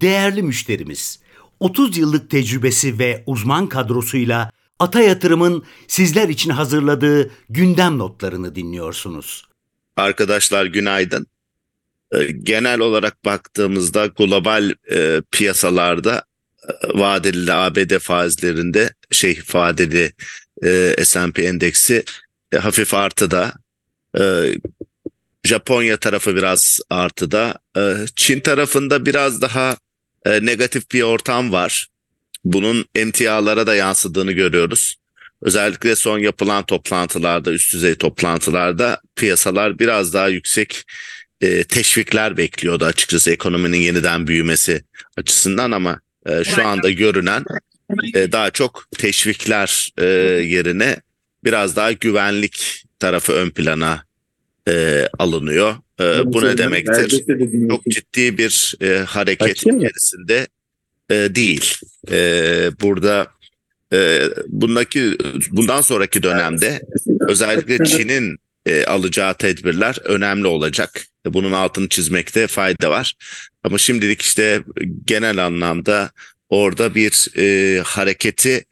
Değerli müşterimiz, 30 yıllık tecrübesi ve uzman kadrosuyla Ata Yatırım'ın sizler için hazırladığı gündem notlarını dinliyorsunuz. Arkadaşlar günaydın. Ee, genel olarak baktığımızda global e, piyasalarda e, vadeli ABD faizlerinde şey vadeli e, S&P endeksi e, hafif artıda. E, Japonya tarafı biraz artıda. E, Çin tarafında biraz daha e, negatif bir ortam var. Bunun emtialara da yansıdığını görüyoruz. Özellikle son yapılan toplantılarda, üst düzey toplantılarda piyasalar biraz daha yüksek e, teşvikler bekliyordu açıkçası ekonominin yeniden büyümesi açısından ama e, şu anda görünen e, daha çok teşvikler e, yerine biraz daha güvenlik tarafı ön plana e, alınıyor. E, bu ne demektir? Çok ciddi bir e, hareket içerisinde e, değil. E, burada e, bundaki bundan sonraki dönemde özellikle Çin'in e, alacağı tedbirler önemli olacak. Bunun altını çizmekte fayda var. Ama şimdilik işte genel anlamda orada bir e, hareketi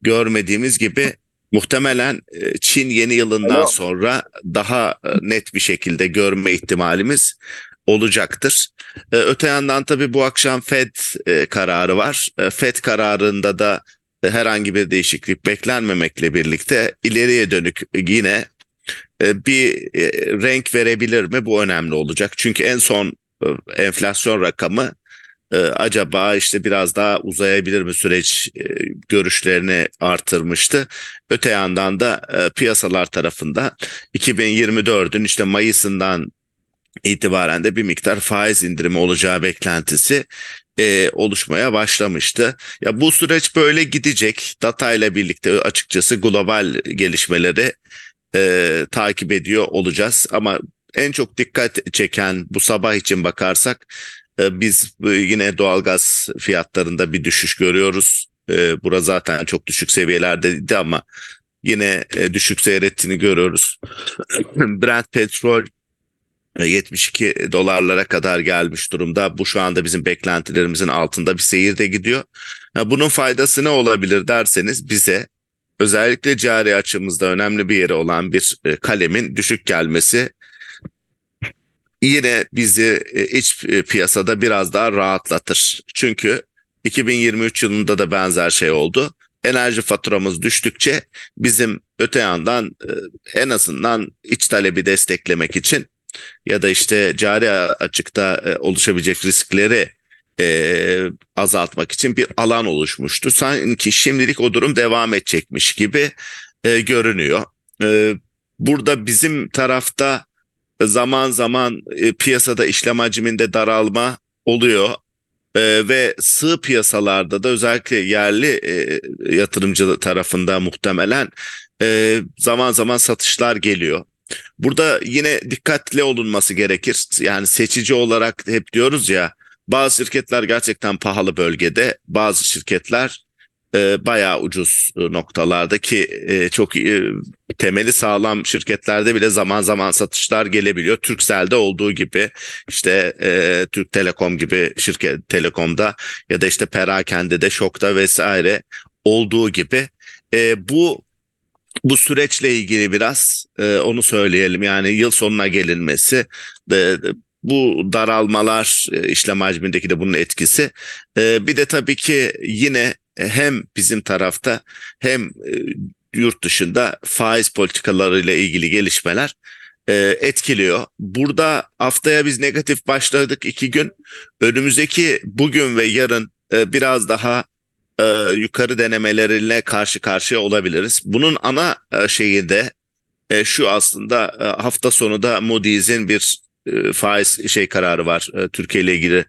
görmediğimiz gibi muhtemelen e, Çin yeni yılından sonra daha e, net bir şekilde görme ihtimalimiz olacaktır. E, öte yandan tabii bu akşam Fed kararı var. Fed kararında da herhangi bir değişiklik beklenmemekle birlikte ileriye dönük yine bir renk verebilir mi? Bu önemli olacak. Çünkü en son enflasyon rakamı acaba işte biraz daha uzayabilir mi süreç görüşlerini artırmıştı. Öte yandan da piyasalar tarafında 2024'ün işte Mayıs'ından itibaren de bir miktar faiz indirimi olacağı beklentisi e, oluşmaya başlamıştı. Ya bu süreç böyle gidecek. Data ile birlikte açıkçası global gelişmeleri e, takip ediyor olacağız. Ama en çok dikkat çeken bu sabah için bakarsak e, biz yine doğalgaz fiyatlarında bir düşüş görüyoruz. E, bura zaten çok düşük seviyelerdeydi ama yine e, düşük seyrettiğini görüyoruz. Brent petrol 72 dolarlara kadar gelmiş durumda. Bu şu anda bizim beklentilerimizin altında bir seyirde gidiyor. Bunun faydası ne olabilir derseniz bize özellikle cari açımızda önemli bir yeri olan bir e, kalemin düşük gelmesi yine bizi e, iç e, piyasada biraz daha rahatlatır. Çünkü 2023 yılında da benzer şey oldu. Enerji faturamız düştükçe bizim öte yandan en azından iç talebi desteklemek için ya da işte cari açıkta oluşabilecek riskleri e, azaltmak için bir alan oluşmuştu. Sanki şimdilik o durum devam edecekmiş gibi e, görünüyor. E, burada bizim tarafta zaman zaman e, piyasada işlem hacminde daralma oluyor. Ee, ve sığ piyasalarda da özellikle yerli e, yatırımcı tarafında muhtemelen e, zaman zaman satışlar geliyor. Burada yine dikkatli olunması gerekir. Yani seçici olarak hep diyoruz ya bazı şirketler gerçekten pahalı bölgede, bazı şirketler e, bayağı ucuz noktalarda ki e, çok e, temeli sağlam şirketlerde bile zaman zaman satışlar gelebiliyor. Turkcell'de olduğu gibi işte e, Türk Telekom gibi şirket Telekom'da ya da işte Perakende'de Şok'ta vesaire olduğu gibi e, bu bu süreçle ilgili biraz e, onu söyleyelim yani yıl sonuna gelinmesi e, bu daralmalar e, işlem hacmindeki de bunun etkisi. E, bir de tabii ki yine hem bizim tarafta hem e, yurt dışında faiz politikalarıyla ilgili gelişmeler etkiliyor. Burada haftaya biz negatif başladık iki gün. Önümüzdeki bugün ve yarın biraz daha yukarı denemeleriyle karşı karşıya olabiliriz. Bunun ana şeyi de şu aslında hafta sonu da Moody's'in bir e, faiz şey kararı var. E, Türkiye ile ilgili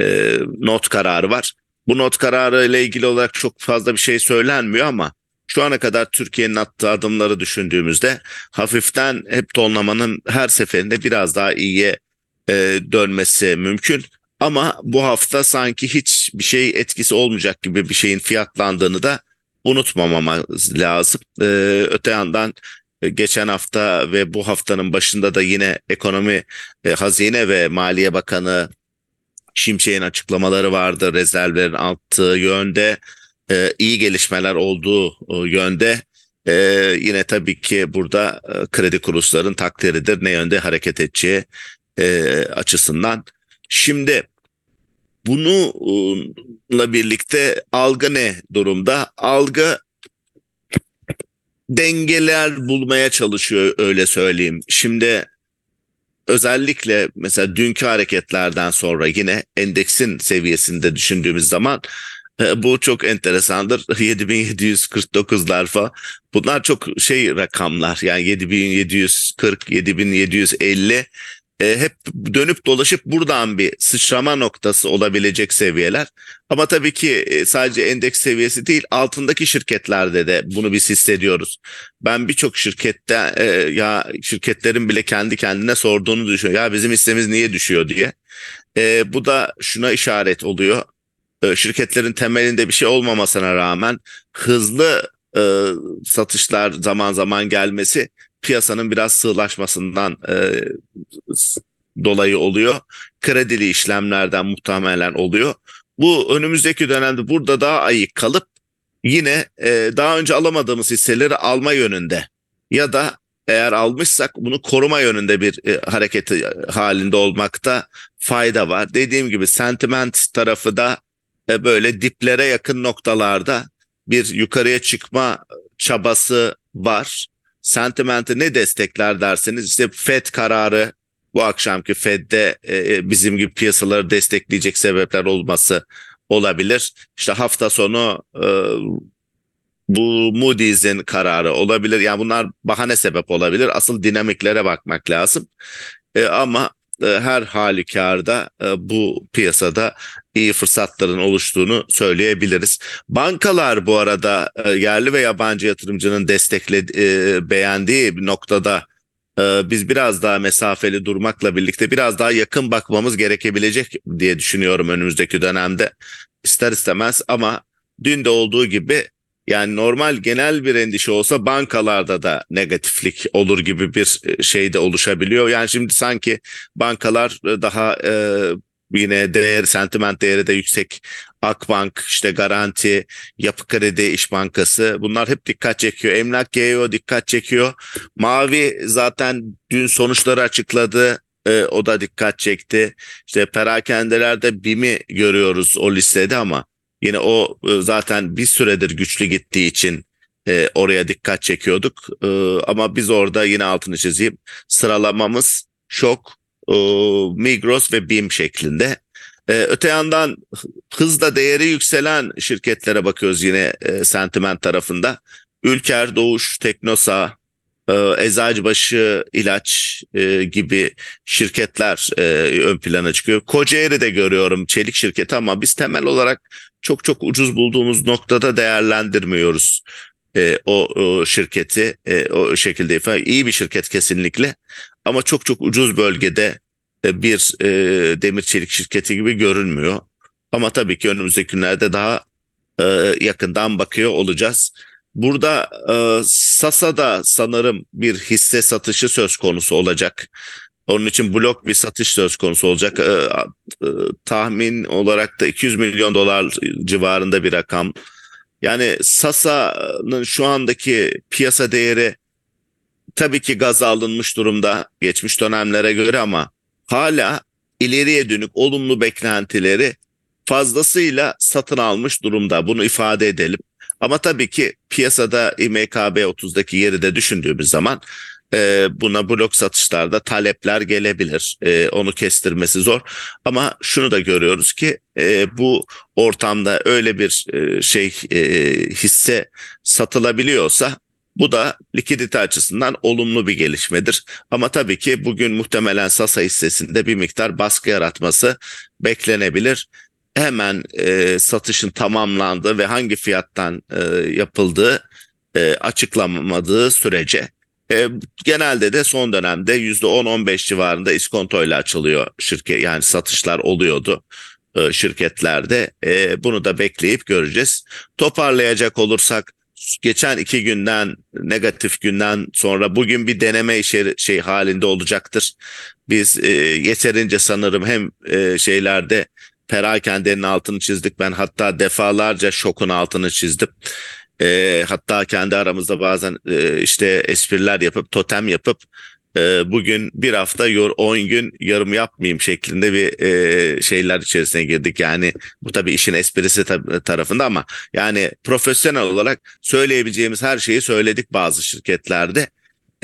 e, not kararı var. Bu not kararı ile ilgili olarak çok fazla bir şey söylenmiyor ama şu ana kadar Türkiye'nin attığı adımları düşündüğümüzde hafiften hep tonlamanın her seferinde biraz daha iyiye e, dönmesi mümkün. Ama bu hafta sanki hiç bir şey etkisi olmayacak gibi bir şeyin fiyatlandığını da unutmamamız lazım. Ee, öte yandan e, geçen hafta ve bu haftanın başında da yine ekonomi, e, hazine ve maliye bakanı Şimşek'in açıklamaları vardı rezervlerin arttığı yönde e, iyi gelişmeler olduğu o yönde e, yine tabii ki burada e, kredi kuruluşların takdiridir ne yönde hareket edeceği e, açısından. Şimdi bununla birlikte algı ne durumda? Algı dengeler bulmaya çalışıyor öyle söyleyeyim. Şimdi özellikle mesela dünkü hareketlerden sonra yine endeksin seviyesinde düşündüğümüz zaman e, bu çok enteresandır. 7749'lar falan. Bunlar çok şey rakamlar. Yani 7740, 7750 e, hep dönüp dolaşıp buradan bir sıçrama noktası olabilecek seviyeler. Ama tabii ki e, sadece endeks seviyesi değil altındaki şirketlerde de bunu biz hissediyoruz. Ben birçok şirkette e, ya şirketlerin bile kendi kendine sorduğunu düşünüyor. Ya bizim hissemiz niye düşüyor diye. E, bu da şuna işaret oluyor. E, şirketlerin temelinde bir şey olmamasına rağmen hızlı e, satışlar zaman zaman gelmesi piyasanın biraz sığlaşmasından e, dolayı oluyor. Kredili işlemlerden muhtemelen oluyor. Bu önümüzdeki dönemde burada daha ayık kalıp yine e, daha önce alamadığımız hisseleri alma yönünde ya da eğer almışsak bunu koruma yönünde bir e, hareketi halinde olmakta fayda var. Dediğim gibi sentiment tarafı da e, böyle diplere yakın noktalarda bir yukarıya çıkma çabası var sentimenti ne destekler derseniz işte Fed kararı bu akşamki Fed'de e, e, bizim gibi piyasaları destekleyecek sebepler olması olabilir. İşte hafta sonu e, bu Moody's'in kararı olabilir. Yani bunlar bahane sebep olabilir. Asıl dinamiklere bakmak lazım. E, ama her halükarda e, bu piyasada iyi fırsatların oluştuğunu söyleyebiliriz. Bankalar bu arada e, yerli ve yabancı yatırımcının destekle beğendiği noktada biz biraz daha mesafeli durmakla birlikte biraz daha yakın bakmamız gerekebilecek diye düşünüyorum önümüzdeki dönemde. İster istemez ama dün de olduğu gibi yani normal genel bir endişe olsa bankalarda da negatiflik olur gibi bir e, şey de oluşabiliyor. Yani şimdi sanki bankalar e, daha e, yine değer sentiment değeri de yüksek. Akbank, işte Garanti, Yapı Kredi, İş Bankası bunlar hep dikkat çekiyor. Emlak GEO dikkat çekiyor. Mavi zaten dün sonuçları açıkladı. E, o da dikkat çekti. İşte perakendelerde BİM'i görüyoruz o listede ama Yine o e, zaten bir süredir güçlü gittiği için e, oraya dikkat çekiyorduk. E, ama biz orada yine altını çizeyim. Sıralamamız şok, e, Migros ve BİM şeklinde. E, öte yandan hızla değeri yükselen şirketlere bakıyoruz yine e, sentiment tarafında. Ülker, Doğuş, Teknosa, Eczacıbaşı ilaç e, gibi şirketler e, ön plana çıkıyor. Kocaeli de görüyorum çelik şirketi ama biz temel olarak çok çok ucuz bulduğumuz noktada değerlendirmiyoruz e, o, o şirketi e, o şekilde ifade iyi bir şirket kesinlikle ama çok çok ucuz bölgede e, bir e, demir çelik şirketi gibi görünmüyor ama tabii ki önümüzdeki günlerde daha e, yakından bakıyor olacağız. Burada e, Sasa'da sanırım bir hisse satışı söz konusu olacak. Onun için blok bir satış söz konusu olacak. E, e, tahmin olarak da 200 milyon dolar civarında bir rakam. Yani Sasa'nın şu andaki piyasa değeri tabii ki gaz alınmış durumda geçmiş dönemlere göre ama hala ileriye dönük olumlu beklentileri fazlasıyla satın almış durumda. Bunu ifade edelim. Ama tabii ki piyasada İMKB 30'daki yeri de düşündüğümüz zaman e, buna blok satışlarda talepler gelebilir. E, onu kestirmesi zor. Ama şunu da görüyoruz ki e, bu ortamda öyle bir şey hisse satılabiliyorsa bu da likidite açısından olumlu bir gelişmedir. Ama tabii ki bugün muhtemelen Sasa hissesinde bir miktar baskı yaratması beklenebilir. Hemen e, satışın tamamlandığı ve hangi fiyattan e, yapıldığı e, açıklanmadığı sürece e, genelde de son dönemde %10-15 civarında iskontoyla açılıyor şirket yani satışlar oluyordu e, şirketlerde. E, bunu da bekleyip göreceğiz. Toparlayacak olursak geçen iki günden negatif günden sonra bugün bir deneme işi şey halinde olacaktır. Biz e, yeterince sanırım hem e, şeylerde perakendenin altını çizdik. Ben hatta defalarca şokun altını çizdim. E, hatta kendi aramızda bazen e, işte espriler yapıp totem yapıp e, bugün bir hafta 10 gün yarım yapmayayım şeklinde bir e, şeyler içerisine girdik. Yani bu tabii işin esprisi tarafında ama yani profesyonel olarak söyleyebileceğimiz her şeyi söyledik bazı şirketlerde.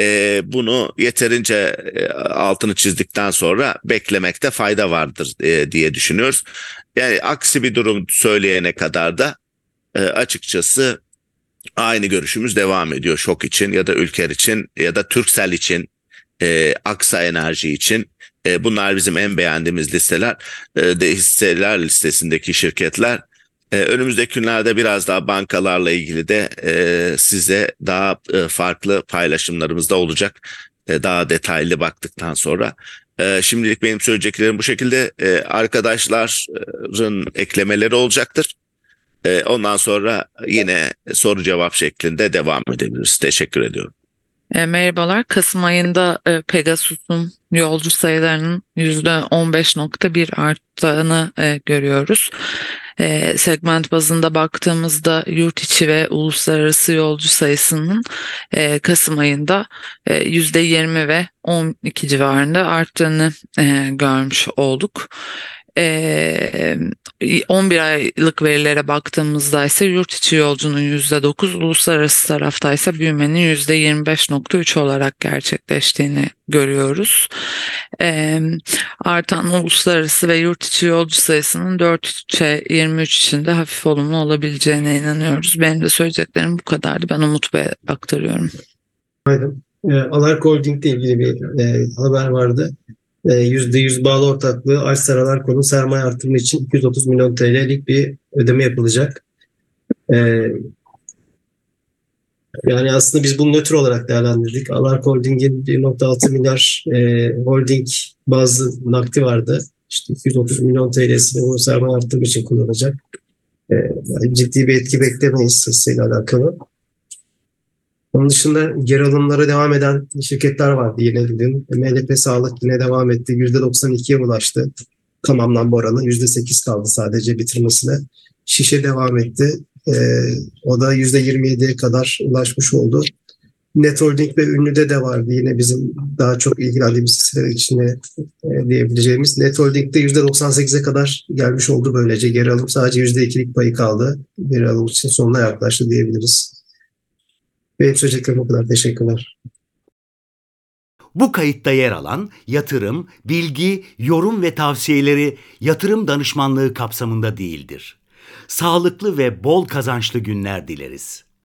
E, bunu yeterince e, altını çizdikten sonra beklemekte fayda vardır e, diye düşünüyoruz. Yani aksi bir durum söyleyene kadar da e, açıkçası aynı görüşümüz devam ediyor şok için ya da ülker için ya da Türksel için e, Aksa Enerji için e, bunlar bizim en beğendiğimiz listeler e, de hisseler listesindeki şirketler. E, önümüzdeki günlerde biraz daha bankalarla ilgili de e, size daha e, farklı paylaşımlarımız da olacak. E, daha detaylı baktıktan sonra. E, şimdilik benim söyleyeceklerim bu şekilde. E, arkadaşların eklemeleri olacaktır. E, ondan sonra yine soru cevap şeklinde devam edebiliriz. Teşekkür ediyorum. E, merhabalar. Kasım ayında e, Pegasus'un yolcu sayılarının %15.1 arttığını e, görüyoruz. E, segment bazında baktığımızda yurt içi ve uluslararası yolcu sayısının e, Kasım ayında e, %20 ve 12 civarında arttığını e, görmüş olduk. 11 aylık verilere baktığımızda ise yurt içi yolcunun %9, uluslararası tarafta ise büyümenin %25.3 olarak gerçekleştiğini görüyoruz. artan uluslararası ve yurt içi yolcu sayısının 4'e 23 içinde hafif olumlu olabileceğine inanıyoruz. Benim de söyleyeceklerim bu kadardı. Ben Umut Bey'e aktarıyorum. Aynen. E, Alark Holding ile ilgili bir e, haber vardı. %100 e, bağlı ortaklığı Arsaralar konu sermaye artırımı için 230 milyon TL'lik bir ödeme yapılacak. E, yani aslında biz bunu nötr olarak değerlendirdik. Alark Holding'in 1.6 milyar e, holding bazı nakdi vardı. İşte 230 milyon TL'sini bu sermaye artırımı için kullanacak. Yani ciddi bir etki beklemeyiz hisseyle alakalı. Onun dışında geri alımlara devam eden şirketler vardı yine dedim. MLP Sağlık yine devam etti. %92'ye ulaştı. Tamamlanma oranı %8 kaldı sadece bitirmesine. Şişe devam etti. Ee, o da %27'ye kadar ulaşmış oldu. Net Holding ve Ünlü'de de vardı yine bizim daha çok ilgilendiğimiz hisseler içine e, diyebileceğimiz. Net Holding'de %98'e kadar gelmiş oldu böylece. Geri alım sadece %2'lik payı kaldı. Geri alım için sonuna yaklaştı diyebiliriz. Benim söyleyeceklerim bu kadar. Teşekkürler. Bu kayıtta yer alan yatırım, bilgi, yorum ve tavsiyeleri yatırım danışmanlığı kapsamında değildir. Sağlıklı ve bol kazançlı günler dileriz.